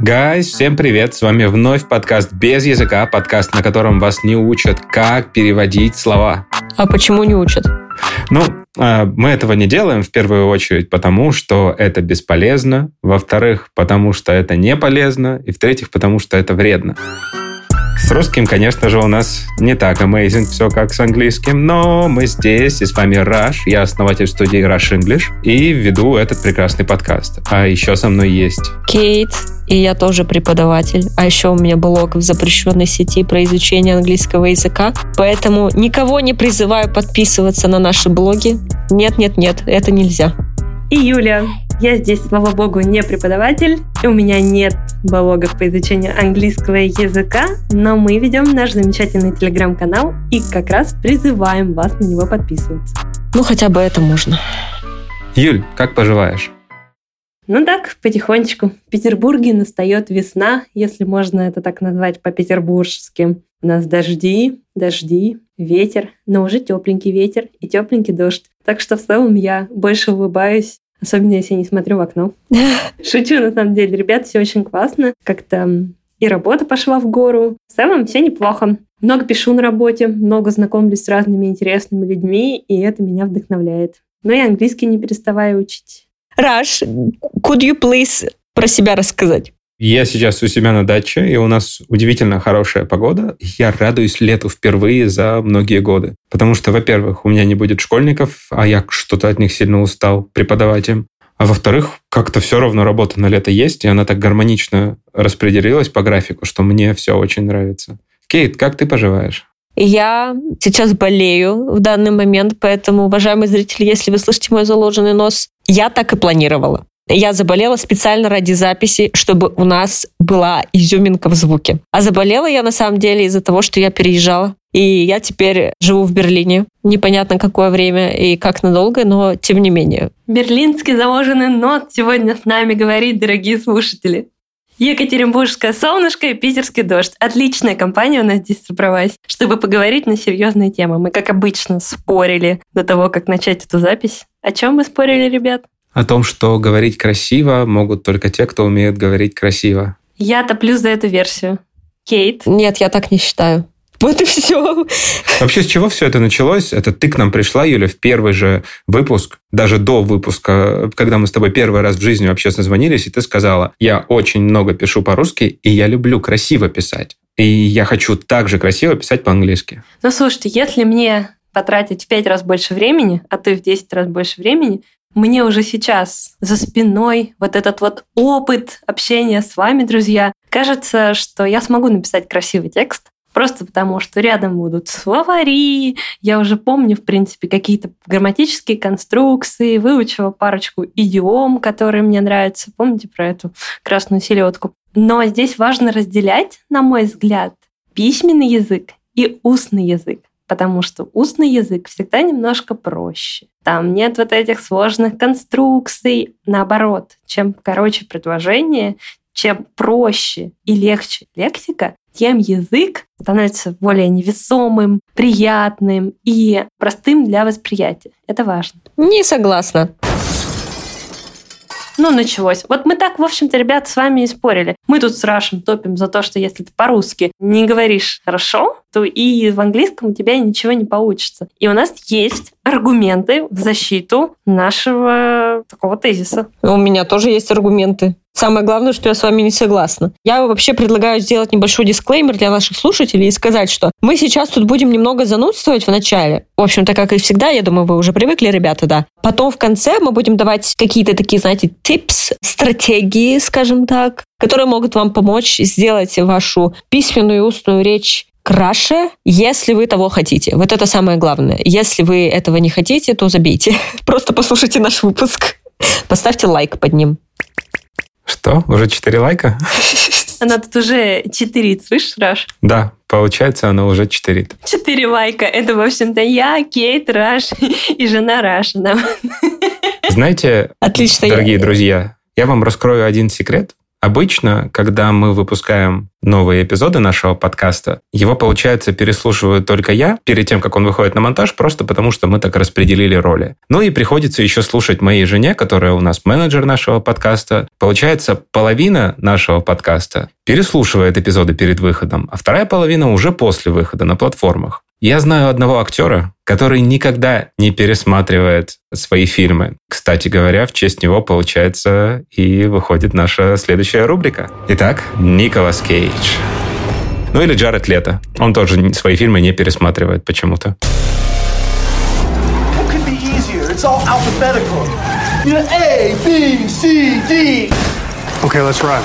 Гайс, всем привет! С вами вновь подкаст «Без языка», подкаст, на котором вас не учат, как переводить слова. А почему не учат? Ну, а, мы этого не делаем в первую очередь, потому что это бесполезно, во-вторых, потому что это не полезно, и в-третьих, потому что это вредно. С русским, конечно же, у нас не так amazing все, как с английским, но мы здесь, и с вами Раш, я основатель студии Rush English, и веду этот прекрасный подкаст. А еще со мной есть... Кейт, и я тоже преподаватель. А еще у меня блог в запрещенной сети про изучение английского языка. Поэтому никого не призываю подписываться на наши блоги. Нет, нет, нет, это нельзя. И Юля. Я здесь, слава богу, не преподаватель, и у меня нет блогов по изучению английского языка, но мы ведем наш замечательный телеграм-канал и как раз призываем вас на него подписываться. Ну, хотя бы это можно. Юль, как поживаешь? Ну так, потихонечку. В Петербурге настает весна, если можно это так назвать по-петербургски. У нас дожди, дожди, ветер, но уже тепленький ветер и тепленький дождь. Так что в целом я больше улыбаюсь Особенно, если я не смотрю в окно. Шучу, на самом деле. Ребят, все очень классно. Как-то и работа пошла в гору. В целом все неплохо. Много пишу на работе, много знакомлюсь с разными интересными людьми, и это меня вдохновляет. Но и английский не переставаю учить. Раш, could you please про себя рассказать? Я сейчас у себя на даче, и у нас удивительно хорошая погода. Я радуюсь лету впервые за многие годы. Потому что, во-первых, у меня не будет школьников, а я что-то от них сильно устал преподавать им. А во-вторых, как-то все равно работа на лето есть, и она так гармонично распределилась по графику, что мне все очень нравится. Кейт, как ты поживаешь? Я сейчас болею в данный момент, поэтому, уважаемые зрители, если вы слышите мой заложенный нос, я так и планировала. Я заболела специально ради записи, чтобы у нас была изюминка в звуке. А заболела я на самом деле из-за того, что я переезжала. И я теперь живу в Берлине. Непонятно какое время и как надолго, но тем не менее. Берлинский заложенный нот сегодня с нами говорит, дорогие слушатели. Екатеринбургское солнышко и питерский дождь. Отличная компания у нас здесь собралась, чтобы поговорить на серьезные темы. Мы, как обычно, спорили до того, как начать эту запись. О чем мы спорили, ребят? О том, что говорить красиво могут только те, кто умеет говорить красиво. Я топлю за эту версию. Кейт? Нет, я так не считаю. Вот и все. Вообще, с чего все это началось? Это ты к нам пришла, Юля, в первый же выпуск, даже до выпуска, когда мы с тобой первый раз в жизни вообще созвонились, и ты сказала, я очень много пишу по-русски, и я люблю красиво писать. И я хочу также красиво писать по-английски. Ну, слушайте, если мне потратить в пять раз больше времени, а ты в 10 раз больше времени, мне уже сейчас за спиной вот этот вот опыт общения с вами, друзья, кажется, что я смогу написать красивый текст, просто потому что рядом будут словари, я уже помню, в принципе, какие-то грамматические конструкции, выучила парочку идиом, которые мне нравятся. Помните про эту красную селедку? Но здесь важно разделять, на мой взгляд, письменный язык и устный язык потому что устный язык всегда немножко проще. Там нет вот этих сложных конструкций. Наоборот, чем короче предложение, чем проще и легче лексика, тем язык становится более невесомым, приятным и простым для восприятия. Это важно. Не согласна ну, началось. Вот мы так, в общем-то, ребят, с вами и спорили. Мы тут с Рашем топим за то, что если ты по-русски не говоришь хорошо, то и в английском у тебя ничего не получится. И у нас есть аргументы в защиту нашего такого тезиса. У меня тоже есть аргументы. Самое главное, что я с вами не согласна. Я вообще предлагаю сделать небольшой дисклеймер для наших слушателей и сказать, что мы сейчас тут будем немного занудствовать в начале. В общем-то, как и всегда, я думаю, вы уже привыкли, ребята, да. Потом в конце мы будем давать какие-то такие, знаете, типс, стратегии, скажем так, которые могут вам помочь сделать вашу письменную и устную речь краше, если вы того хотите. Вот это самое главное. Если вы этого не хотите, то забейте. Просто послушайте наш выпуск. Поставьте лайк под ним. Что? Уже 4 лайка? Она тут уже 4, слышишь, Раш? Да, получается, она уже 4. 4 лайка. Это, в общем-то, я, Кейт, Раш и жена Раша. Знаете, Отлично, дорогие я... друзья, я вам раскрою один секрет. Обычно, когда мы выпускаем новые эпизоды нашего подкаста, его, получается, переслушиваю только я перед тем, как он выходит на монтаж, просто потому что мы так распределили роли. Ну и приходится еще слушать моей жене, которая у нас менеджер нашего подкаста. Получается, половина нашего подкаста переслушивает эпизоды перед выходом, а вторая половина уже после выхода на платформах. Я знаю одного актера, который никогда не пересматривает свои фильмы. Кстати говоря, в честь него, получается, и выходит наша следующая рубрика. Итак, Николас Кейдж. Ну или Джаред Лето. Он тоже свои фильмы не пересматривает почему-то. Okay, let's ride.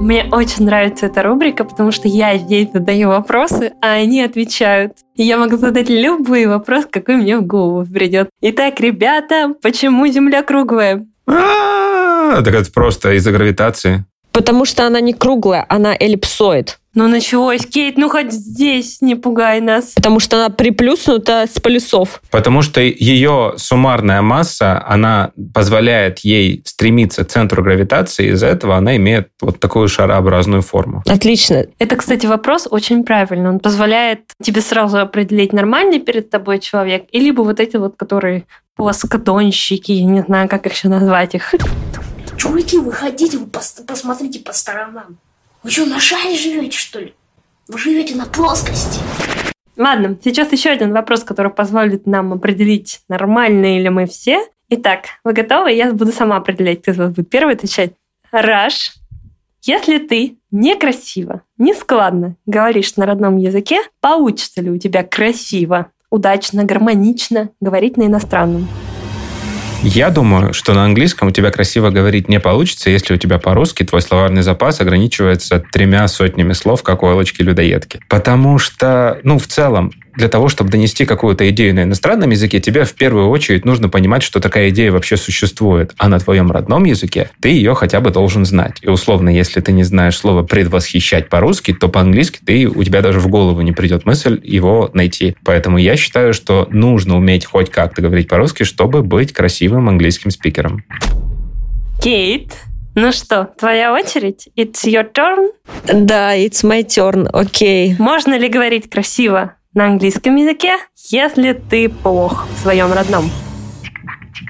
Мне очень нравится эта рубрика, потому что я здесь задаю вопросы, а они отвечают. И я могу задать любой вопрос, какой мне в голову придет. Итак, ребята, почему Земля круглая? А, так это просто из-за гравитации. Потому что она не круглая, она эллипсоид. Ну началось, Кейт, ну хоть здесь не пугай нас. Потому что она приплюснута с полюсов. Потому что ее суммарная масса, она позволяет ей стремиться к центру гравитации, из-за этого она имеет вот такую шарообразную форму. Отлично. Это, кстати, вопрос очень правильный. Он позволяет тебе сразу определить, нормальный перед тобой человек, или либо вот эти вот, которые плоскодонщики, я не знаю, как еще назвать их. Чуваки, выходите, вы пос посмотрите по сторонам. Вы что, на шаре живете, что ли? Вы живете на плоскости. Ладно, сейчас еще один вопрос, который позволит нам определить, нормальные ли мы все. Итак, вы готовы? Я буду сама определять, кто из вас будет первый отвечать. Раш, если ты некрасиво, нескладно говоришь на родном языке, получится ли у тебя красиво, удачно, гармонично говорить на иностранном? Я думаю, что на английском у тебя красиво говорить не получится, если у тебя по-русски твой словарный запас ограничивается тремя сотнями слов, как у Элочки-людоедки. Потому что, ну, в целом, для того, чтобы донести какую-то идею на иностранном языке, тебе в первую очередь нужно понимать, что такая идея вообще существует. А на твоем родном языке ты ее хотя бы должен знать. И условно, если ты не знаешь слово «предвосхищать» по-русски, то по-английски ты, у тебя даже в голову не придет мысль его найти. Поэтому я считаю, что нужно уметь хоть как-то говорить по-русски, чтобы быть красивым английским спикером. Кейт, ну что, твоя очередь? It's your turn? Да, it's my turn, окей. Okay. Можно ли говорить красиво на английском языке, если ты плох в своем родном?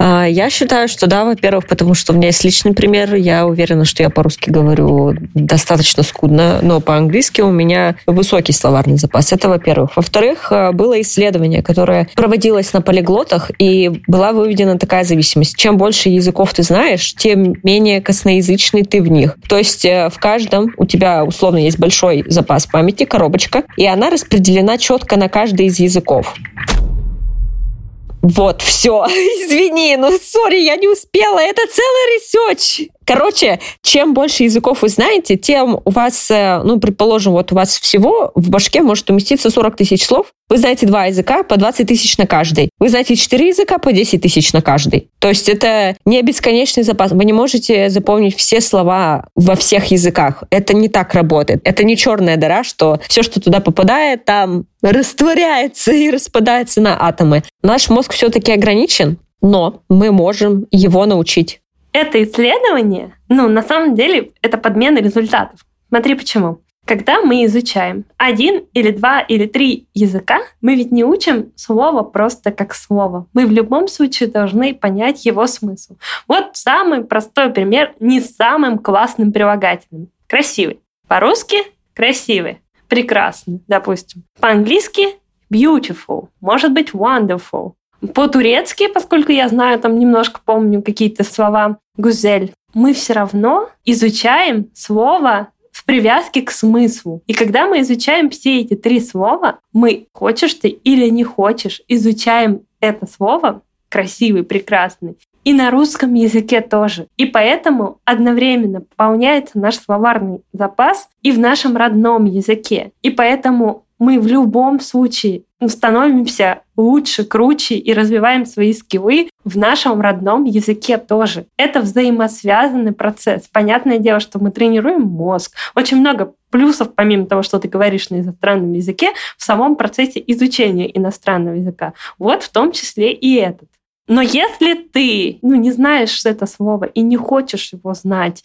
А, я считаю, что да, во-первых, потому что у меня есть личный пример. Я уверена, что я по-русски говорю достаточно скудно, но по-английски у меня высокий словарный запас. Это во-первых. Во-вторых, а, было исследование, которое проводилось на полиглотах, и была выведена такая зависимость. Чем больше языков ты знаешь, тем менее косноязычный ты в них. То есть э, в каждом у тебя условно есть большой запас памяти, коробочка, и она распределена четко на каждый из языков. Вот, все. Извини, ну, sorry, я не успела. Это целый research. Короче, чем больше языков вы знаете, тем у вас, э, ну, предположим, вот у вас всего в башке может уместиться 40 тысяч слов. Вы знаете два языка по 20 тысяч на каждый. Вы знаете четыре языка по 10 тысяч на каждый. То есть это не бесконечный запас. Вы не можете запомнить все слова во всех языках. Это не так работает. Это не черная дыра, что все, что туда попадает, там растворяется и распадается на атомы. Наш мозг все-таки ограничен, но мы можем его научить это исследование, ну, на самом деле, это подмена результатов. Смотри почему. Когда мы изучаем один или два или три языка, мы ведь не учим слово просто как слово. Мы в любом случае должны понять его смысл. Вот самый простой пример не самым классным прилагательным. Красивый. По-русски красивый. Прекрасный, допустим. По-английски beautiful. Может быть wonderful. По-турецки, поскольку я знаю, там немножко помню какие-то слова, гузель, мы все равно изучаем слово в привязке к смыслу. И когда мы изучаем все эти три слова, мы, хочешь ты или не хочешь, изучаем это слово красивый, прекрасный. И на русском языке тоже. И поэтому одновременно пополняется наш словарный запас и в нашем родном языке. И поэтому мы в любом случае становимся лучше, круче и развиваем свои скиллы в нашем родном языке тоже. Это взаимосвязанный процесс. Понятное дело, что мы тренируем мозг. Очень много плюсов, помимо того, что ты говоришь на иностранном языке, в самом процессе изучения иностранного языка. Вот в том числе и этот. Но если ты, ну, не знаешь это слово и не хочешь его знать,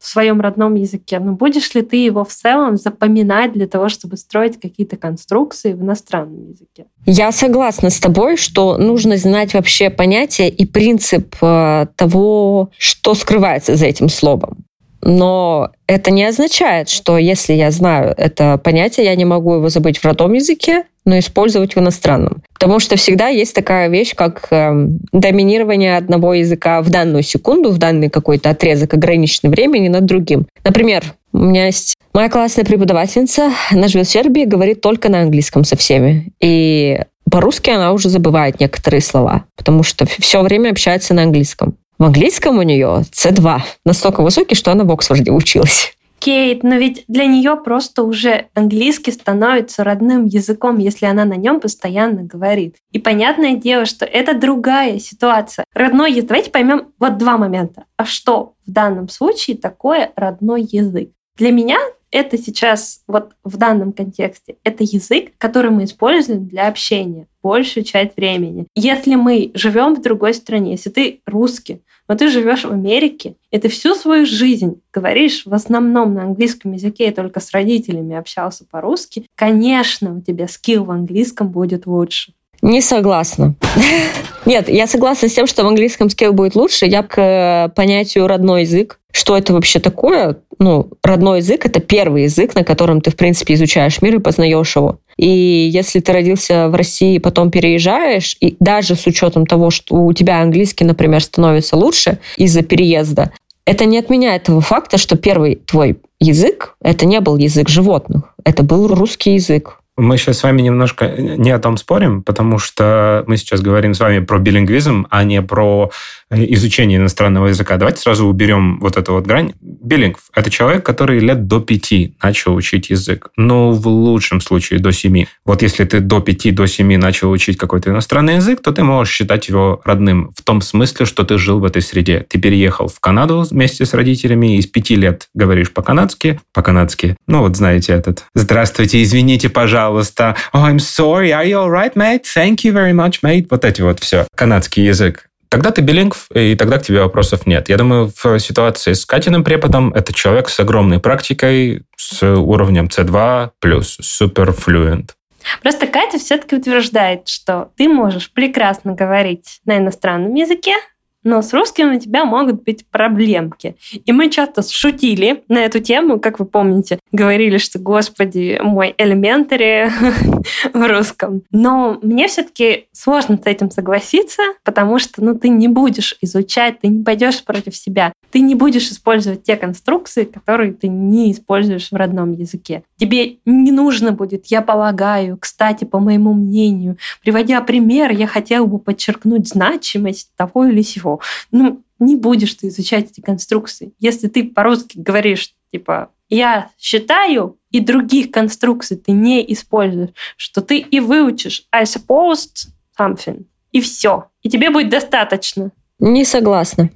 в своем родном языке, но будешь ли ты его в целом запоминать для того, чтобы строить какие-то конструкции в иностранном языке? Я согласна с тобой, что нужно знать вообще понятие и принцип э, того, что скрывается за этим словом. Но это не означает, что если я знаю это понятие, я не могу его забыть в родном языке, но использовать в иностранном. Потому что всегда есть такая вещь, как э, доминирование одного языка в данную секунду, в данный какой-то отрезок ограниченного времени над другим. Например, у меня есть моя классная преподавательница, она живет в Сербии, говорит только на английском со всеми. И по-русски она уже забывает некоторые слова, потому что все время общается на английском. В английском у нее C2 настолько высокий, что она в Оксфорде училась. Кейт, но ведь для нее просто уже английский становится родным языком, если она на нем постоянно говорит. И понятное дело, что это другая ситуация. Родной язык. Давайте поймем вот два момента. А что в данном случае такое родной язык? Для меня это сейчас вот в данном контексте, это язык, который мы используем для общения большую часть времени. Если мы живем в другой стране, если ты русский, но ты живешь в Америке, и ты всю свою жизнь говоришь в основном на английском языке и только с родителями общался по-русски, конечно, у тебя скилл в английском будет лучше. Не согласна. Нет, я согласна с тем, что в английском скилл будет лучше. Я к э, понятию родной язык. Что это вообще такое? Ну, родной язык — это первый язык, на котором ты, в принципе, изучаешь мир и познаешь его. И если ты родился в России, потом переезжаешь, и даже с учетом того, что у тебя английский, например, становится лучше из-за переезда, это не отменяет того факта, что первый твой язык — это не был язык животных, это был русский язык. Мы сейчас с вами немножко не о том спорим, потому что мы сейчас говорим с вами про билингвизм, а не про э, изучение иностранного языка. Давайте сразу уберем вот эту вот грань. Биллингв – это человек, который лет до пяти начал учить язык. Ну, в лучшем случае до семи. Вот если ты до пяти, до семи начал учить какой-то иностранный язык, то ты можешь считать его родным в том смысле, что ты жил в этой среде. Ты переехал в Канаду вместе с родителями, и с пяти лет говоришь по-канадски. По-канадски. Ну, вот знаете этот. Здравствуйте, извините, пожалуйста пожалуйста. Oh, I'm sorry. Are you alright, mate? Thank you very much, mate. Вот эти вот все. Канадский язык. Тогда ты билингв, и тогда к тебе вопросов нет. Я думаю, в ситуации с Катиным преподом это человек с огромной практикой, с уровнем C2+, супер флюент. Просто Катя все-таки утверждает, что ты можешь прекрасно говорить на иностранном языке, но с русским у тебя могут быть проблемки. И мы часто шутили на эту тему, как вы помните, говорили, что, господи, мой элементари в русском. Но мне все-таки сложно с этим согласиться, потому что ну, ты не будешь изучать, ты не пойдешь против себя, ты не будешь использовать те конструкции, которые ты не используешь в родном языке. Тебе не нужно будет, я полагаю, кстати, по моему мнению, приводя пример, я хотела бы подчеркнуть значимость того или сего его. Ну, не будешь ты изучать эти конструкции. Если ты по-русски говоришь, типа, я считаю, и других конструкций ты не используешь, что ты и выучишь I supposed something, и все. И тебе будет достаточно. Не согласна.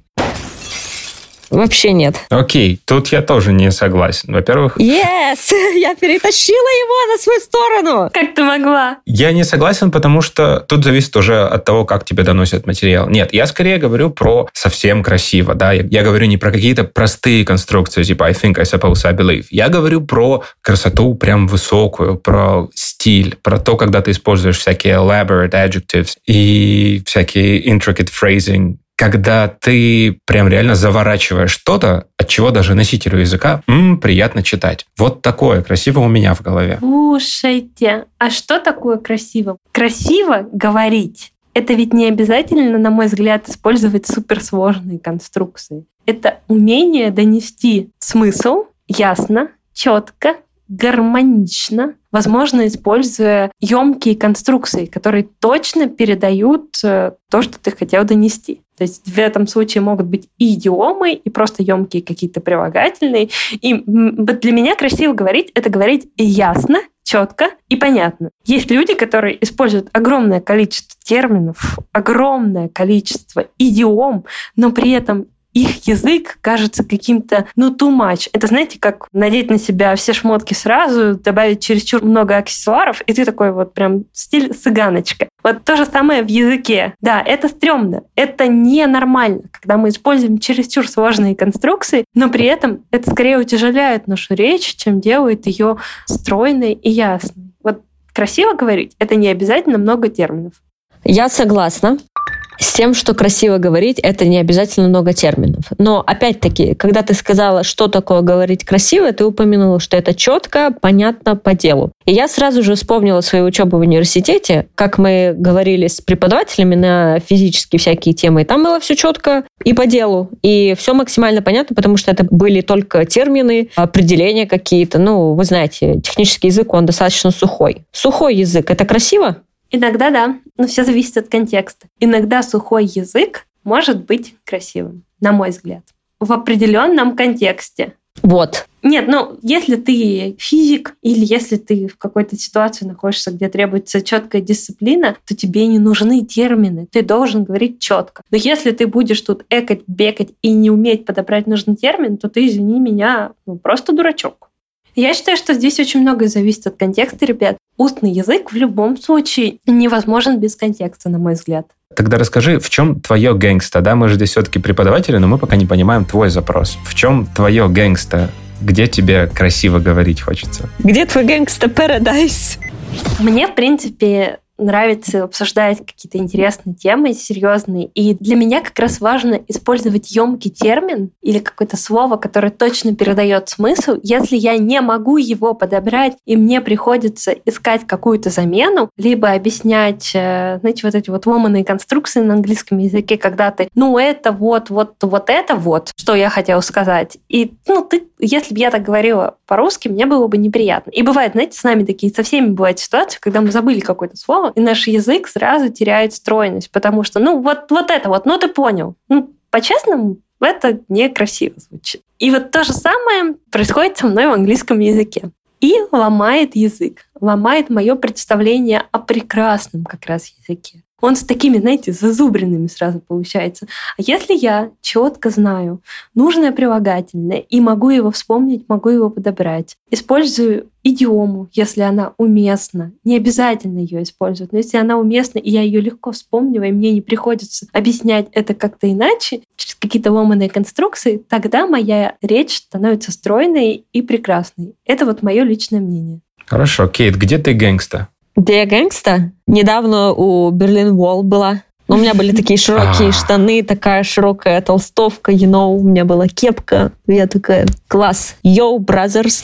Вообще нет. Окей, тут я тоже не согласен. Во-первых... Yes! Я перетащила его на свою сторону! Как ты могла? Я не согласен, потому что тут зависит уже от того, как тебе доносят материал. Нет, я скорее говорю про совсем красиво, да. Я, я говорю не про какие-то простые конструкции, типа I think, I suppose, I believe. Я говорю про красоту прям высокую, про стиль, про то, когда ты используешь всякие elaborate adjectives и всякие intricate phrasing, когда ты прям реально заворачиваешь что-то, от чего даже носителю языка м, приятно читать. Вот такое красиво у меня в голове. Слушайте, а что такое красиво? Красиво говорить. Это ведь не обязательно, на мой взгляд, использовать суперсложные конструкции. Это умение донести смысл ясно, четко, гармонично, возможно, используя емкие конструкции, которые точно передают э, то, что ты хотел донести. То есть в этом случае могут быть и идиомы, и просто емкие какие-то прилагательные. И для меня красиво говорить — это говорить ясно, четко и понятно. Есть люди, которые используют огромное количество терминов, огромное количество идиом, но при этом их язык кажется каким-то, ну, too much. Это, знаете, как надеть на себя все шмотки сразу, добавить чересчур много аксессуаров, и ты такой вот прям стиль цыганочка. Вот то же самое в языке. Да, это стрёмно. Это ненормально, когда мы используем чересчур сложные конструкции, но при этом это скорее утяжеляет нашу речь, чем делает ее стройной и ясной. Вот красиво говорить — это не обязательно много терминов. Я согласна с тем, что красиво говорить, это не обязательно много терминов. Но опять-таки, когда ты сказала, что такое говорить красиво, ты упомянула, что это четко, понятно, по делу. И я сразу же вспомнила свою учебу в университете, как мы говорили с преподавателями на физические всякие темы. И там было все четко и по делу. И все максимально понятно, потому что это были только термины, определения какие-то. Ну, вы знаете, технический язык, он достаточно сухой. Сухой язык — это красиво? Иногда да, но все зависит от контекста. Иногда сухой язык может быть красивым, на мой взгляд, в определенном контексте. Вот. Нет, ну, если ты физик или если ты в какой-то ситуации находишься, где требуется четкая дисциплина, то тебе не нужны термины. Ты должен говорить четко. Но если ты будешь тут экать, бегать и не уметь подобрать нужный термин, то ты, извини меня, ну, просто дурачок. Я считаю, что здесь очень многое зависит от контекста, ребят. Устный язык в любом случае невозможен без контекста, на мой взгляд. Тогда расскажи, в чем твое гэнгста? Да, мы же здесь все-таки преподаватели, но мы пока не понимаем твой запрос. В чем твое гэнгста? Где тебе красиво говорить хочется? Где твой гэнгста парадайз? Мне, в принципе, нравится обсуждать какие-то интересные темы, серьезные. И для меня как раз важно использовать емкий термин или какое-то слово, которое точно передает смысл. Если я не могу его подобрать, и мне приходится искать какую-то замену, либо объяснять, э, знаете, вот эти вот ломаные конструкции на английском языке, когда ты, ну, это вот, вот, вот это вот, что я хотела сказать. И, ну, ты, если бы я так говорила по-русски, мне было бы неприятно. И бывает, знаете, с нами такие, со всеми бывают ситуации, когда мы забыли какое-то слово, и наш язык сразу теряет стройность, потому что, ну, вот, вот это вот, ну, ты понял. Ну, по-честному, это некрасиво звучит. И вот то же самое происходит со мной в английском языке. И ломает язык, ломает мое представление о прекрасном как раз языке он с такими, знаете, зазубренными сразу получается. А если я четко знаю нужное прилагательное и могу его вспомнить, могу его подобрать, использую идиому, если она уместна. Не обязательно ее использовать, но если она уместна, и я ее легко вспомнила, и мне не приходится объяснять это как-то иначе, через какие-то ломаные конструкции, тогда моя речь становится стройной и прекрасной. Это вот мое личное мнение. Хорошо, Кейт, где ты гэнгста? Где я гэнгста? Недавно у Берлин Wall была. У меня были такие широкие а. штаны, такая широкая толстовка, you know, у меня была кепка. Я такая, класс, йоу, brothers.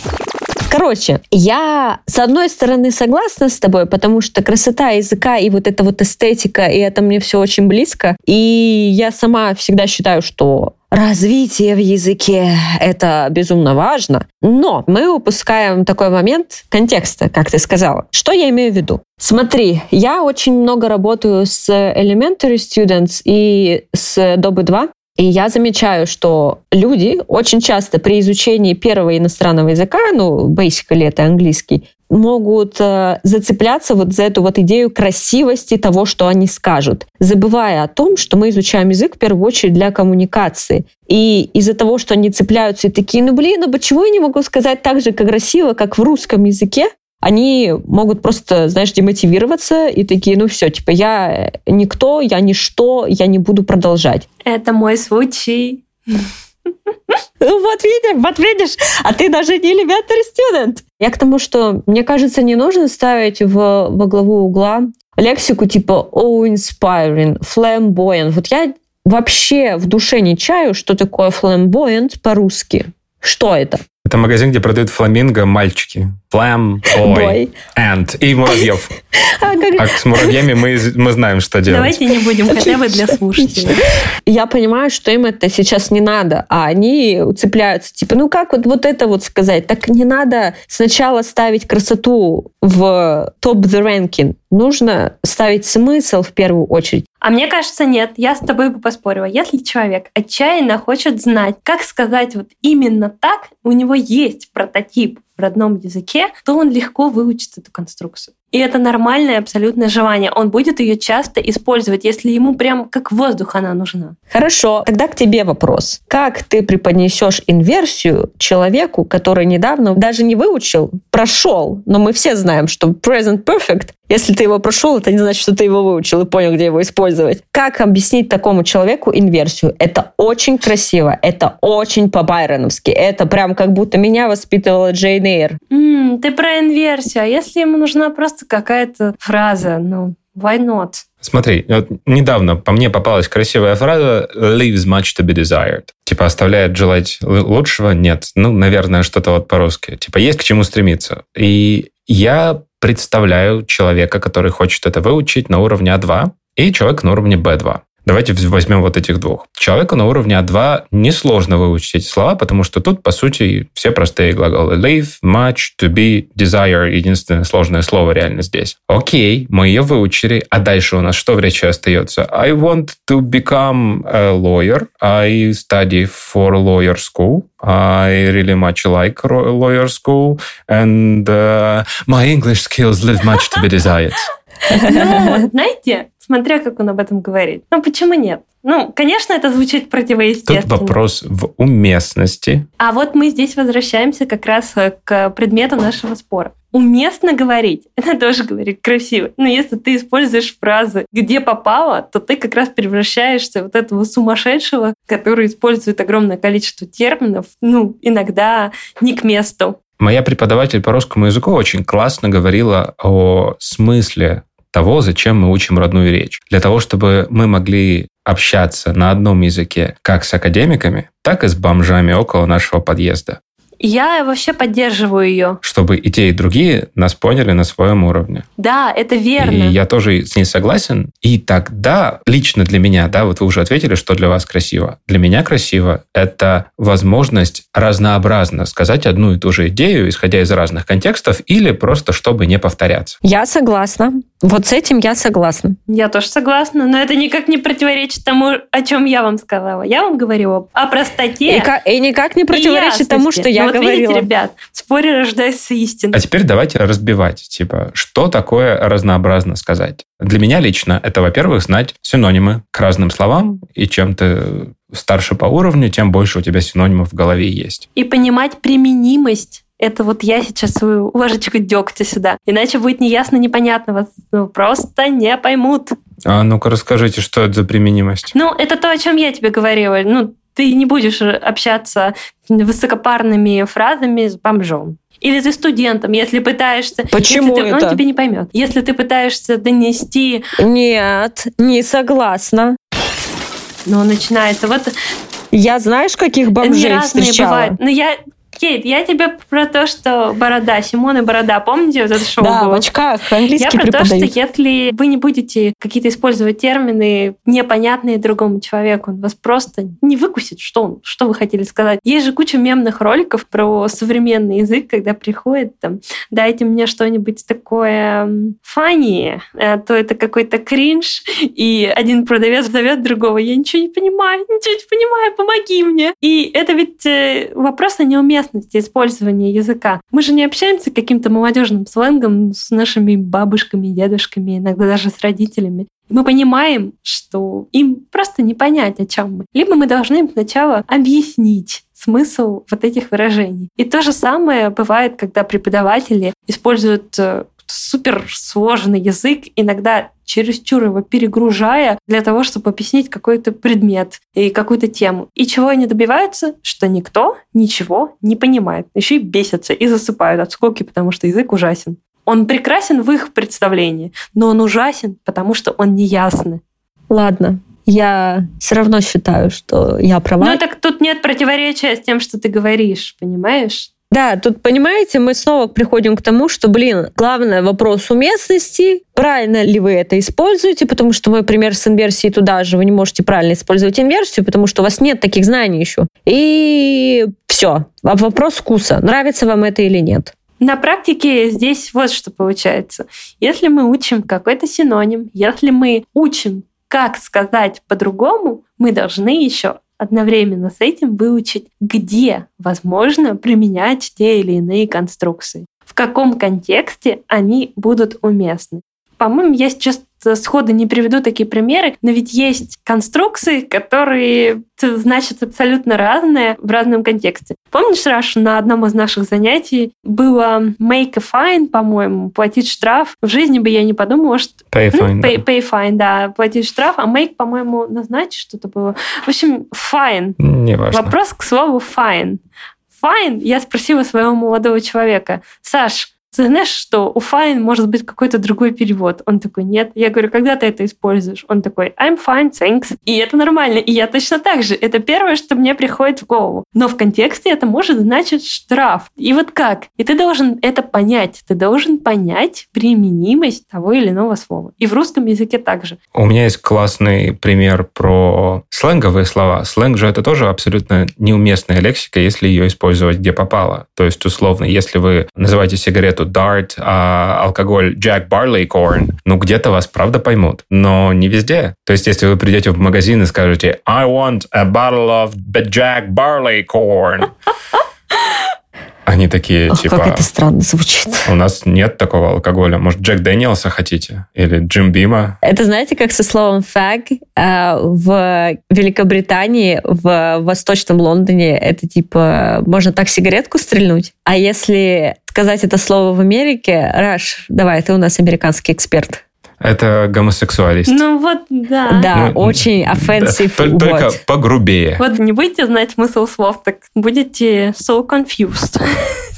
Короче, я с одной стороны согласна с тобой, потому что красота языка и вот эта вот эстетика, и это мне все очень близко. И я сама всегда считаю, что развитие в языке — это безумно важно. Но мы упускаем такой момент контекста, как ты сказала. Что я имею в виду? Смотри, я очень много работаю с elementary students и с Dobby 2. И я замечаю, что люди очень часто при изучении первого иностранного языка, ну, basically это английский, могут э, зацепляться вот за эту вот идею красивости того, что они скажут, забывая о том, что мы изучаем язык в первую очередь для коммуникации. И из-за того, что они цепляются и такие, ну блин, ну почему я не могу сказать так же, как красиво, как в русском языке, они могут просто, знаешь, демотивироваться и такие, ну все, типа, я никто, я ничто, я не буду продолжать. Это мой случай. Вот видишь, вот видишь, а ты даже не elementary student. Я к тому, что, мне кажется, не нужно ставить в, во главу угла лексику типа «oh, inspiring», «flamboyant». Вот я вообще в душе не чаю, что такое flamboyant по-русски. Что это? Это магазин, где продают фламинго мальчики. Бой, and и муравьев. А, а с муравьями мы, мы знаем, что делать. Давайте не будем, хотя бы для слушателей. Я понимаю, что им это сейчас не надо, а они цепляются. Типа, ну как вот, вот это вот сказать? Так не надо сначала ставить красоту в топ the ranking. Нужно ставить смысл в первую очередь. А мне кажется, нет. Я с тобой бы поспорила. Если человек отчаянно хочет знать, как сказать вот именно так, у него есть прототип в родном языке, то он легко выучит эту конструкцию. И это нормальное абсолютное желание. Он будет ее часто использовать, если ему прям как воздух она нужна. Хорошо, тогда к тебе вопрос. Как ты преподнесешь инверсию человеку, который недавно даже не выучил, прошел, но мы все знаем, что present perfect если ты его прошел, это не значит, что ты его выучил и понял, где его использовать. Как объяснить такому человеку инверсию? Это очень красиво, это очень по-байроновски, это прям как будто меня воспитывала Джейн Эйр. Mm, ты про инверсию, а если ему нужна просто какая-то фраза, ну, why not? Смотри, вот недавно по мне попалась красивая фраза «leaves much to be desired». Типа оставляет желать лучшего? Нет. Ну, наверное, что-то вот по-русски. Типа есть к чему стремиться. И я представляю человека, который хочет это выучить на уровне А2, и человек на уровне Б2. Давайте возьмем вот этих двух. Человеку на уровне А2 несложно выучить эти слова, потому что тут, по сути, все простые глаголы. Live, much, to be, desire. Единственное сложное слово реально здесь. Окей, мы ее выучили. А дальше у нас что в речи остается? I want to become a lawyer. I study for lawyer school. I really much like lawyer school. And uh, my English skills leave much to be desired. Ну, знаете, смотря как он об этом говорит. Ну, почему нет? Ну, конечно, это звучит противоестественно. Тут вопрос в уместности. А вот мы здесь возвращаемся как раз э, к предмету нашего спора. Уместно говорить, это тоже говорить красиво. Но если ты используешь фразы «где попало», то ты как раз превращаешься вот этого сумасшедшего, который использует огромное количество терминов, ну, иногда не к месту. Моя преподаватель по русскому языку очень классно говорила о смысле того, зачем мы учим родную речь. Для того, чтобы мы могли общаться на одном языке как с академиками, так и с бомжами около нашего подъезда. Я вообще поддерживаю ее. Чтобы и те, и другие нас поняли на своем уровне. Да, это верно. И я тоже с ней согласен. И тогда, лично для меня, да, вот вы уже ответили, что для вас красиво. Для меня красиво – это возможность разнообразно сказать одну и ту же идею, исходя из разных контекстов, или просто чтобы не повторяться. Я согласна. Вот с этим я согласна. Я тоже согласна, но это никак не противоречит тому, о чем я вам сказала. Я вам говорю о простоте. И, и никак не противоречит тому, что я вот говорила. видите, ребят, в споре рождается истина. А теперь давайте разбивать, типа, что такое разнообразно сказать. Для меня лично это, во-первых, знать синонимы к разным словам, и чем ты старше по уровню, тем больше у тебя синонимов в голове есть. И понимать применимость это вот я сейчас свою ложечку дегтя сюда. Иначе будет неясно, непонятно. Вас ну, просто не поймут. А ну-ка расскажите, что это за применимость? Ну, это то, о чем я тебе говорила. Ну, ты не будешь общаться высокопарными фразами с бомжом. Или ты студентом, если пытаешься... Почему если ты, это? Он тебе не поймет. Если ты пытаешься донести... Нет, не согласна. Ну, начинается вот... Я знаешь, каких бомжей разные встречала? Бывают. Но я Кейт, я тебе про то, что борода, Симон и борода, помните вот это шоу Да, было? в очках, английский Я про преподают. то, что если вы не будете какие-то использовать термины, непонятные другому человеку, он вас просто не выкусит, что, он, что вы хотели сказать. Есть же куча мемных роликов про современный язык, когда приходит там, дайте мне что-нибудь такое фанни, а то это какой-то кринж, и один продавец зовет другого, я ничего не понимаю, ничего не понимаю, помоги мне. И это ведь э, вопрос о неуместности использования языка. Мы же не общаемся каким-то молодежным сленгом с нашими бабушками, дедушками, иногда даже с родителями. Мы понимаем, что им просто не понять, о чем мы. Либо мы должны им сначала объяснить смысл вот этих выражений. И то же самое бывает, когда преподаватели используют суперсложный язык, иногда чересчур его перегружая для того, чтобы объяснить какой-то предмет и какую-то тему. И чего они добиваются? Что никто ничего не понимает. Еще и бесятся и засыпают от скуки, потому что язык ужасен. Он прекрасен в их представлении, но он ужасен, потому что он неясный. Ладно, я все равно считаю, что я права. Ну так тут нет противоречия с тем, что ты говоришь, понимаешь? Да, тут, понимаете, мы снова приходим к тому, что, блин, главный вопрос уместности, правильно ли вы это используете, потому что мой пример с инверсией туда же, вы не можете правильно использовать инверсию, потому что у вас нет таких знаний еще. И все. Вопрос вкуса, нравится вам это или нет. На практике здесь вот что получается. Если мы учим какой-то синоним, если мы учим, как сказать по-другому, мы должны еще одновременно с этим выучить, где возможно применять те или иные конструкции. в каком контексте они будут уместны. По-моему, я сейчас сходу не приведу такие примеры, но ведь есть конструкции, которые значат абсолютно разные в разном контексте. Помнишь, Раш, на одном из наших занятий было make a fine, по-моему, платить штраф. В жизни бы я не подумала, что... Pay fine. Ну, pay, pay fine, да, платить штраф, а make, по-моему, назначить что-то было. В общем, fine. Не важно. Вопрос к слову fine. Fine, я спросила своего молодого человека, Саш, знаешь, что у fine может быть какой-то другой перевод? Он такой, нет. Я говорю, когда ты это используешь? Он такой, I'm fine, thanks. И это нормально. И я точно так же. Это первое, что мне приходит в голову. Но в контексте это может значить штраф. И вот как? И ты должен это понять. Ты должен понять применимость того или иного слова. И в русском языке также. У меня есть классный пример про сленговые слова. Сленг же это тоже абсолютно неуместная лексика, если ее использовать где попало. То есть, условно, если вы называете сигарету Dart, а алкоголь Jack Barley Corn, ну где-то вас правда поймут, но не везде. То есть, если вы придете в магазин и скажете I want a bottle of Jack Barley Corn, они такие, Ох, типа... как это странно звучит. У нас нет такого алкоголя. Может, Джек Дэниелса хотите? Или Джим Бима? Это знаете, как со словом фаг э, в Великобритании, в Восточном Лондоне, это типа можно так сигаретку стрельнуть. А если сказать это слово в Америке, Раш, давай, ты у нас американский эксперт. Это гомосексуалист. Ну вот, да. Да, Ну, очень offensive. Тол- Только вот. погрубее. Вот не будете знать смысл слов, так будете so confused.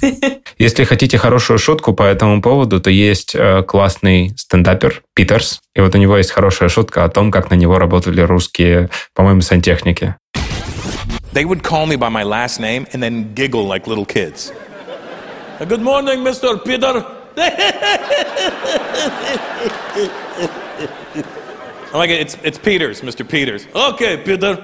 Если хотите хорошую шутку по этому поводу, то есть э, классный стендапер Питерс. И вот у него есть хорошая шутка о том, как на него работали русские, по-моему, сантехники. They would call me by my last name and then giggle like little kids. Good morning, Mr. Peter. I'm like, it's, it's Peters, Mr. Peters. Okay, Peter.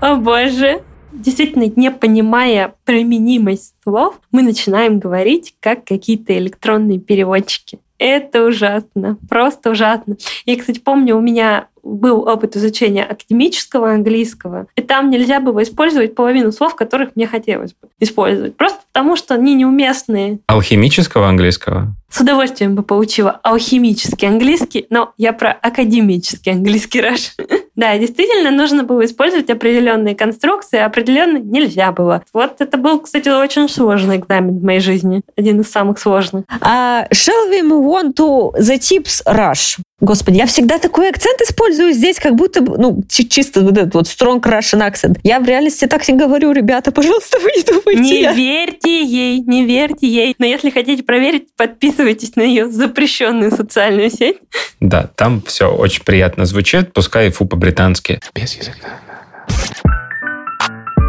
О боже. Действительно, не понимая применимость слов, мы начинаем говорить как какие-то электронные переводчики. Это ужасно, просто ужасно. Я, кстати, помню, у меня был опыт изучения академического английского, и там нельзя было использовать половину слов, которых мне хотелось бы использовать. Просто потому, что они неуместные. Алхимического английского? С удовольствием бы получила алхимический английский, но я про академический английский раш. Да, действительно, нужно было использовать определенные конструкции, а определенные нельзя было. Вот это был, кстати, очень сложный экзамен в моей жизни. Один из самых сложных. А shall we move on to the tips rush? Господи, я всегда такой акцент использую здесь, как будто, бы, ну, чи- чисто вот этот вот strong Russian accent. Я в реальности так не говорю, ребята, пожалуйста, вы не думайте. Не я- верьте ей, не верьте ей. Но если хотите проверить, подписывайтесь на ее запрещенную социальную сеть. Да, там все очень приятно звучит, пускай и фу по-британски. Без языка.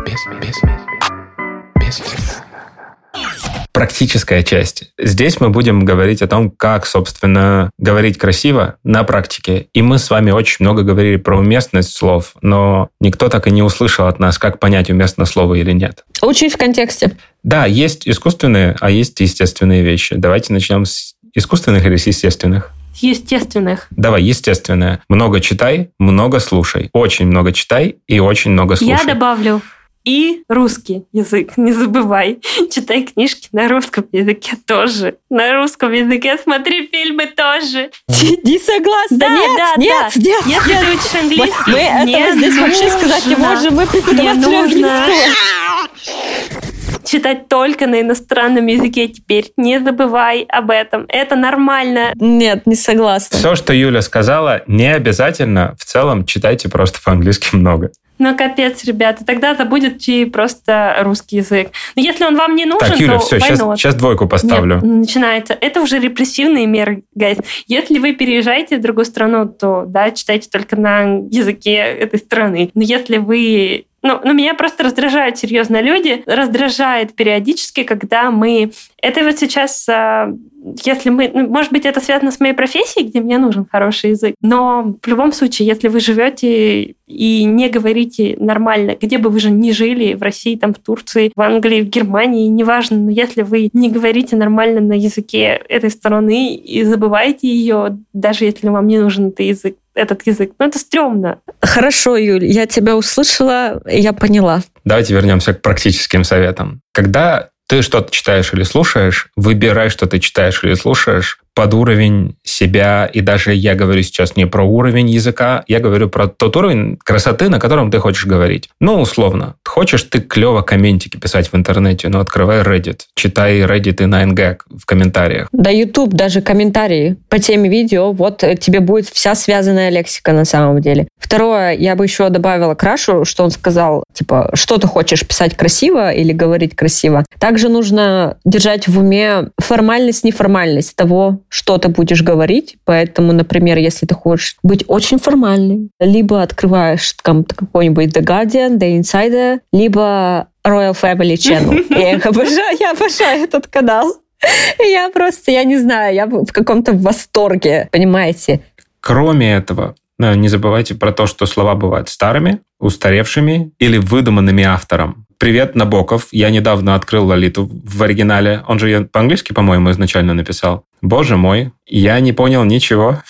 Без, без, без языка. Практическая часть. Здесь мы будем говорить о том, как, собственно, говорить красиво на практике. И мы с вами очень много говорили про уместность слов, но никто так и не услышал от нас, как понять, уместно слово или нет. Учить в контексте. Да, есть искусственные, а есть естественные вещи. Давайте начнем с искусственных или с естественных. Естественных. Давай, естественное. Много читай, много слушай. Очень много читай и очень много слушай. Я добавлю и русский язык, не забывай. Читай книжки на русском языке тоже. На русском языке смотри фильмы тоже. Не согласна. Да, нет, да, нет, да. нет. Если ты учишь английский, Мы этого не здесь вообще нужно. сказать не можем. Мы преподаватели английского. Читать только на иностранном языке теперь. Не забывай об этом. Это нормально. Нет, не согласна. Все, что Юля сказала, не обязательно. В целом читайте просто по-английски много. Ну, капец, ребята, тогда забудете просто русский язык. Но если он вам не нужен, Так, Юля, то все, сейчас, сейчас двойку поставлю. Нет, начинается. Это уже репрессивные меры, гайз. Если вы переезжаете в другую страну, то, да, читайте только на языке этой страны. Но если вы... Ну, ну, меня просто раздражают серьезно люди. Раздражает периодически, когда мы... Это вот сейчас... а, Если мы... ну, может быть, это связано с моей профессией, где мне нужен хороший язык. Но в любом случае, если вы живете и не говорите нормально, где бы вы же ни жили, в России, там, в Турции, в Англии, в Германии, неважно, но если вы не говорите нормально на языке этой страны и забываете ее, даже если вам не нужен этот язык, этот язык. Ну, это стрёмно. Хорошо, Юль, я тебя услышала, я поняла. Давайте вернемся к практическим советам. Когда ты что-то читаешь или слушаешь, выбирай, что ты читаешь или слушаешь, под уровень себя, и даже я говорю сейчас не про уровень языка, я говорю про тот уровень красоты, на котором ты хочешь говорить. Ну, условно, хочешь ты клево комментики писать в интернете, ну, открывай Reddit, читай Reddit и 9gag в комментариях. Да, YouTube, даже комментарии по теме видео, вот э, тебе будет вся связанная лексика на самом деле. Второе, я бы еще добавила Крашу, что он сказал, типа, что ты хочешь писать красиво или говорить красиво. Также нужно держать в уме формальность, неформальность того, что ты будешь говорить. Поэтому, например, если ты хочешь быть очень формальным, либо открываешь там какой-нибудь The Guardian, The Insider, либо Royal Family Channel. Я их обожаю, я обожаю этот канал. Я просто, я не знаю, я в каком-то восторге, понимаете? Кроме этого, э, не забывайте про то, что слова бывают старыми, устаревшими или выдуманными автором. Привет, Набоков. Я недавно открыл Лолиту в оригинале. Он же ее по-английски, по-моему, изначально написал. Боже мой, я не понял ничего.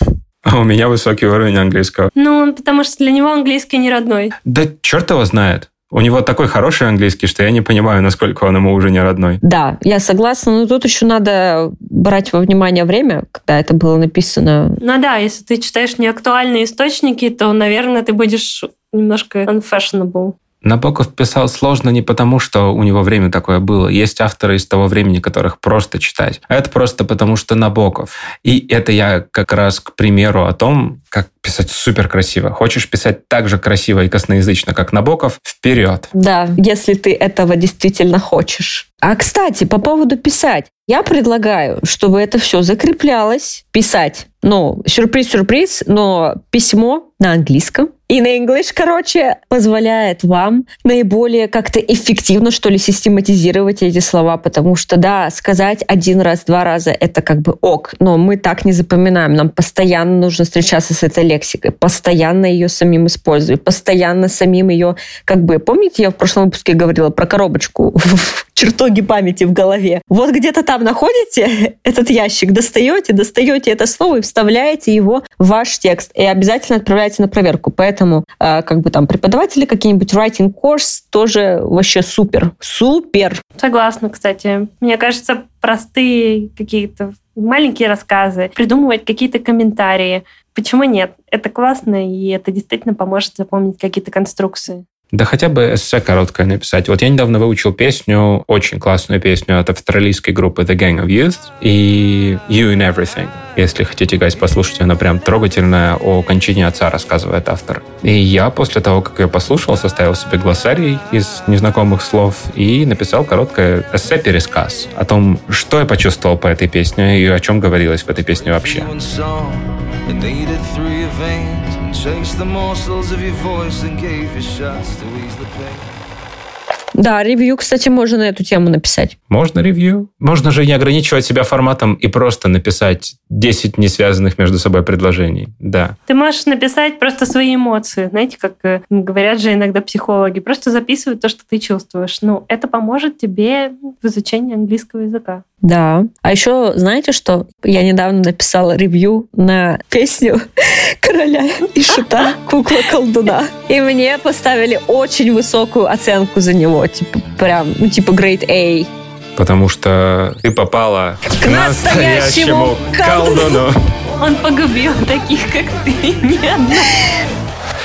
А у меня высокий уровень английского. Ну, потому что для него английский не родной. Да черт его знает. У него такой хороший английский, что я не понимаю, насколько он ему уже не родной. Да, я согласна, но тут еще надо брать во внимание время, когда это было написано. Ну да, если ты читаешь неактуальные источники, то, наверное, ты будешь немножко unfashionable. Набоков писал сложно не потому, что у него время такое было. Есть авторы из того времени, которых просто читать. А это просто потому, что Набоков. И это я как раз к примеру о том, как писать супер красиво. Хочешь писать так же красиво и косноязычно, как Набоков? Вперед! Да, если ты этого действительно хочешь. А, кстати, по поводу писать. Я предлагаю, чтобы это все закреплялось, писать, ну, сюрприз-сюрприз, но письмо на английском, и на English, короче, позволяет вам наиболее как-то эффективно, что ли, систематизировать эти слова, потому что, да, сказать один раз, два раза — это как бы ок, но мы так не запоминаем. Нам постоянно нужно встречаться с этой лексикой, постоянно ее самим использовать, постоянно самим ее, как бы, помните, я в прошлом выпуске говорила про коробочку чертоги памяти в голове. Вот где-то там находите этот ящик, достаете, достаете это слово и вставляете его в ваш текст. И обязательно отправляете на проверку. Поэтому э, как бы там преподаватели какие-нибудь writing course тоже вообще супер. Супер. Согласна, кстати. Мне кажется, простые какие-то маленькие рассказы, придумывать какие-то комментарии. Почему нет? Это классно, и это действительно поможет запомнить какие-то конструкции. Да хотя бы эссе короткое написать. Вот я недавно выучил песню, очень классную песню от австралийской группы The Gang of Youth и You in Everything. Если хотите, гайс, послушать, она прям трогательная, о кончине отца рассказывает автор. И я после того, как ее послушал, составил себе глоссарий из незнакомых слов и написал короткое эссе-пересказ о том, что я почувствовал по этой песне и о чем говорилось в этой песне вообще. Chased the morsels of your voice and gave you shots to ease the pain. Да, ревью, кстати, можно на эту тему написать. Можно ревью. Можно же не ограничивать себя форматом и просто написать 10 не связанных между собой предложений. Да. Ты можешь написать просто свои эмоции. Знаете, как э, говорят же иногда психологи. Просто записывать то, что ты чувствуешь. Ну, это поможет тебе в изучении английского языка. Да. А еще, знаете что? Я недавно написала ревью на песню «Короля и шута. Кукла колдуна». И мне поставили очень высокую оценку за него. Типа, прям, ну, типа, grade A. Потому что ты попала к, настоящему колдуну. Он погубил таких, как ты. Нет.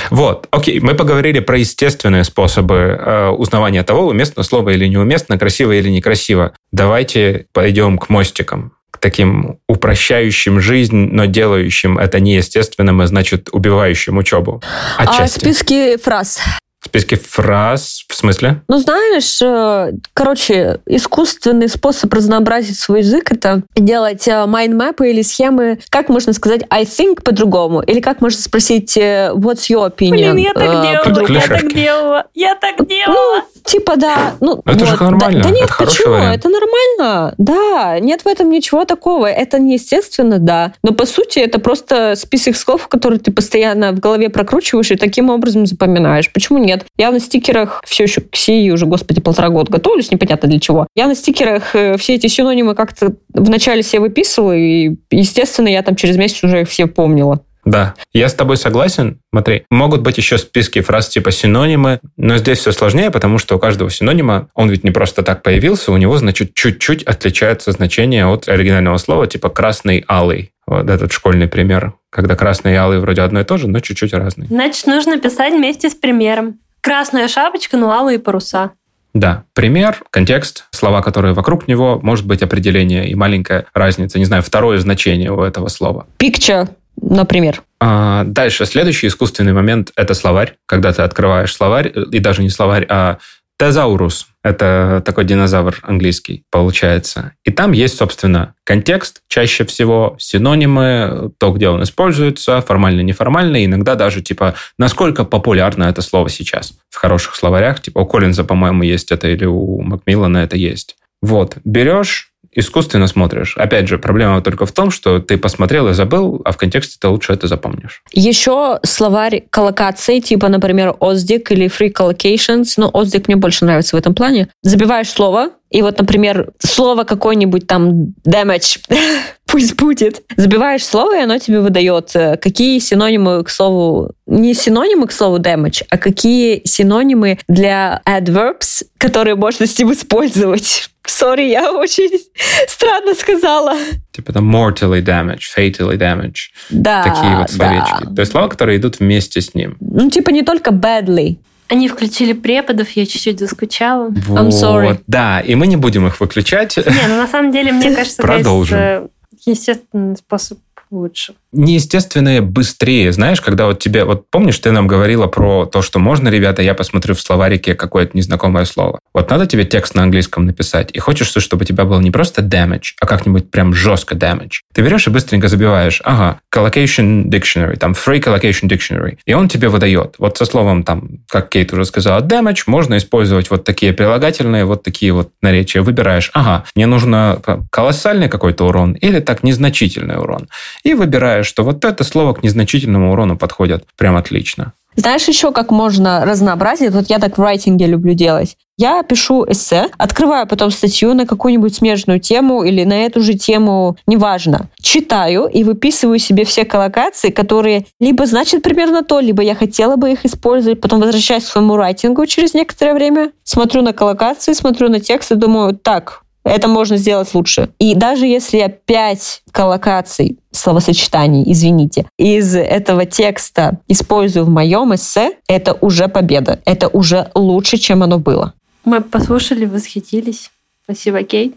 Вот, окей, мы поговорили про естественные способы э, узнавания того, уместно слово или неуместно, красиво или некрасиво. Давайте пойдем к мостикам к таким упрощающим жизнь, но делающим это неестественным и, значит, убивающим учебу. А Отчасти. А списки фраз списке фраз, в смысле? Ну, знаешь, э, короче, искусственный способ разнообразить свой язык — это делать майндмэпы э, или схемы, как можно сказать I think по-другому, или как можно спросить э, What's your opinion? Блин, я так делала, я так делала, я так делала. Ну, типа, да. Ну, это вот. же нормально. Да, да нет, это почему? Вариант. Это нормально. Да, нет в этом ничего такого. Это неестественно, да. Но по сути это просто список слов, которые ты постоянно в голове прокручиваешь и таким образом запоминаешь. Почему нет? Я на стикерах все еще к СИИ уже, господи, полтора года готовлюсь, непонятно для чего. Я на стикерах э, все эти синонимы как-то вначале себе выписывала, и, естественно, я там через месяц уже их все помнила. Да, я с тобой согласен. Смотри, могут быть еще списки фраз типа синонимы, но здесь все сложнее, потому что у каждого синонима, он ведь не просто так появился, у него, значит, чуть-чуть отличается значение от оригинального слова, типа красный, алый. Вот этот школьный пример, когда красный и алый вроде одно и то же, но чуть-чуть разные. Значит, нужно писать вместе с примером. Красная шапочка, но алые паруса. Да, пример, контекст, слова, которые вокруг него, может быть определение и маленькая разница, не знаю, второе значение у этого слова. Picture, например. А, дальше, следующий искусственный момент – это словарь. Когда ты открываешь словарь, и даже не словарь, а тезаурус – это такой динозавр английский, получается. И там есть, собственно, контекст, чаще всего синонимы, то, где он используется, формально-неформально, иногда даже, типа, насколько популярно это слово сейчас в хороших словарях. Типа у Коллинза, по-моему, есть это, или у Макмиллана это есть. Вот, берешь искусственно смотришь. Опять же, проблема только в том, что ты посмотрел и забыл, а в контексте ты лучше это запомнишь. Еще словарь коллокаций, типа, например, OSDIC или Free Collocations, но OSDIC мне больше нравится в этом плане. Забиваешь слово, и вот, например, слово какое-нибудь там damage, пусть будет. Забиваешь слово, и оно тебе выдает, э, какие синонимы к слову, не синонимы к слову damage, а какие синонимы для adverbs, которые можно с ним использовать. Сори, я очень странно сказала. Типа там mortally damage, fatally damage. Да, Такие вот да. словечки. То есть слова, которые идут вместе с ним. Ну, типа не только badly. Они включили преподов, я чуть-чуть заскучала. I'm sorry. Вот, Да, и мы не будем их выключать. Не, ну на самом деле, мне кажется, Продолжим. guys, э, естественный способ лучше. Неестественные быстрее. Знаешь, когда вот тебе... Вот помнишь, ты нам говорила про то, что можно, ребята, я посмотрю в словарике какое-то незнакомое слово. Вот надо тебе текст на английском написать, и хочешь, чтобы у тебя был не просто damage, а как-нибудь прям жестко damage. Ты берешь и быстренько забиваешь, ага, collocation dictionary, там free collocation dictionary, и он тебе выдает. Вот со словом, там, как Кейт уже сказала, damage, можно использовать вот такие прилагательные, вот такие вот наречия. Выбираешь, ага, мне нужно колоссальный какой-то урон или так незначительный урон. И выбираешь, что вот это слово к незначительному урону подходит прям отлично. Знаешь еще, как можно разнообразить? Вот я так в райтинге люблю делать. Я пишу эссе, открываю потом статью на какую-нибудь смежную тему или на эту же тему, неважно. Читаю и выписываю себе все коллокации, которые либо значат примерно то, либо я хотела бы их использовать. Потом возвращаюсь к своему райтингу через некоторое время, смотрю на коллокации, смотрю на текст и думаю, так, это можно сделать лучше. И даже если я пять коллокаций, словосочетаний, извините, из этого текста использую в моем эссе, это уже победа. Это уже лучше, чем оно было. Мы послушали, восхитились. Спасибо, Кейт.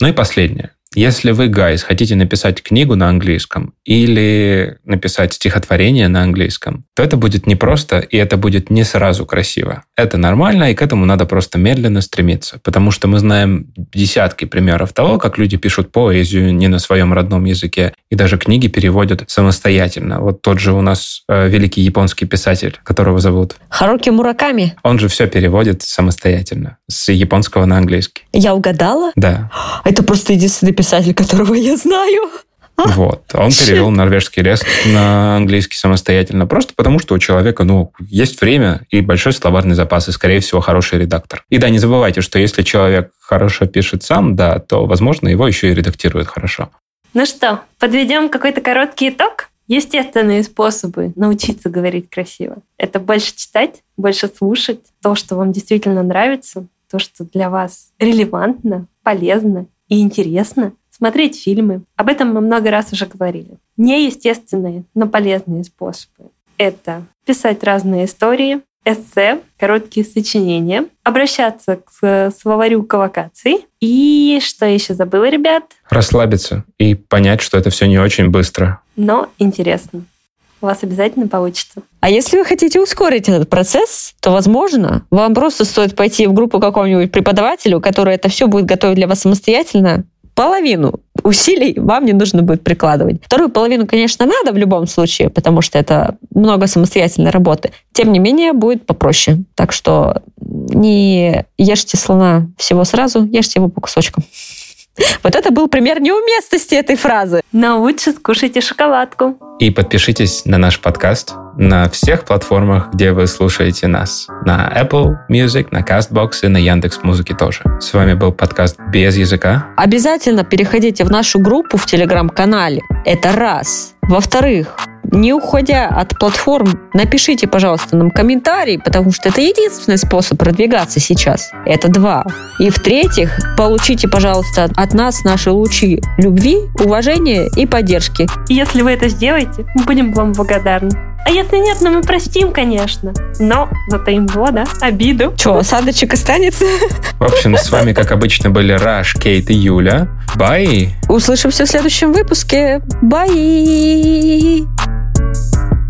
Ну и последнее. Если вы, гайс, хотите написать книгу на английском или написать стихотворение на английском, то это будет непросто, и это будет не сразу красиво. Это нормально, и к этому надо просто медленно стремиться, потому что мы знаем десятки примеров того, как люди пишут поэзию не на своем родном языке, и даже книги переводят самостоятельно. Вот тот же у нас э, великий японский писатель, которого зовут. Харуки Мураками. Он же все переводит самостоятельно, с японского на английский. Я угадала? Да. Это просто единственный писатель, которого я знаю. Вот. Он перевел норвежский лес на английский самостоятельно, просто потому что у человека, ну, есть время и большой словарный запас, и, скорее всего, хороший редактор. И да, не забывайте, что если человек хорошо пишет сам, да, то, возможно, его еще и редактируют хорошо. Ну что, подведем какой-то короткий итог? Естественные способы научиться говорить красиво. Это больше читать, больше слушать то, что вам действительно нравится, то, что для вас релевантно, полезно и интересно. Смотреть фильмы. Об этом мы много раз уже говорили. Неестественные, но полезные способы. Это писать разные истории, эссе, короткие сочинения, обращаться к словарю коллокаций. И что еще забыла, ребят? Расслабиться и понять, что это все не очень быстро. Но интересно. У вас обязательно получится. А если вы хотите ускорить этот процесс, то, возможно, вам просто стоит пойти в группу какому-нибудь преподавателю, который это все будет готовить для вас самостоятельно, половину усилий вам не нужно будет прикладывать. Вторую половину, конечно, надо в любом случае, потому что это много самостоятельной работы. Тем не менее, будет попроще. Так что не ешьте слона всего сразу, ешьте его по кусочкам. Вот это был пример неуместности этой фразы. Но лучше скушайте шоколадку. И подпишитесь на наш подкаст на всех платформах, где вы слушаете нас. На Apple Music, на CastBox и на Яндекс Музыке тоже. С вами был подкаст «Без языка». Обязательно переходите в нашу группу в Телеграм-канале. Это раз. Во-вторых, не уходя от платформ, напишите, пожалуйста, нам комментарий, потому что это единственный способ продвигаться сейчас. Это два. И в-третьих, получите, пожалуйста, от нас наши лучи любви, уважения и поддержки. Если вы это сделаете, мы будем вам благодарны. А если нет, ну мы простим, конечно. Но затаим его, да, обиду. Че, осадочек останется? В общем, с вами, как обычно, были Раш, Кейт и Юля. Бай! Услышимся в следующем выпуске. Бай! Thank you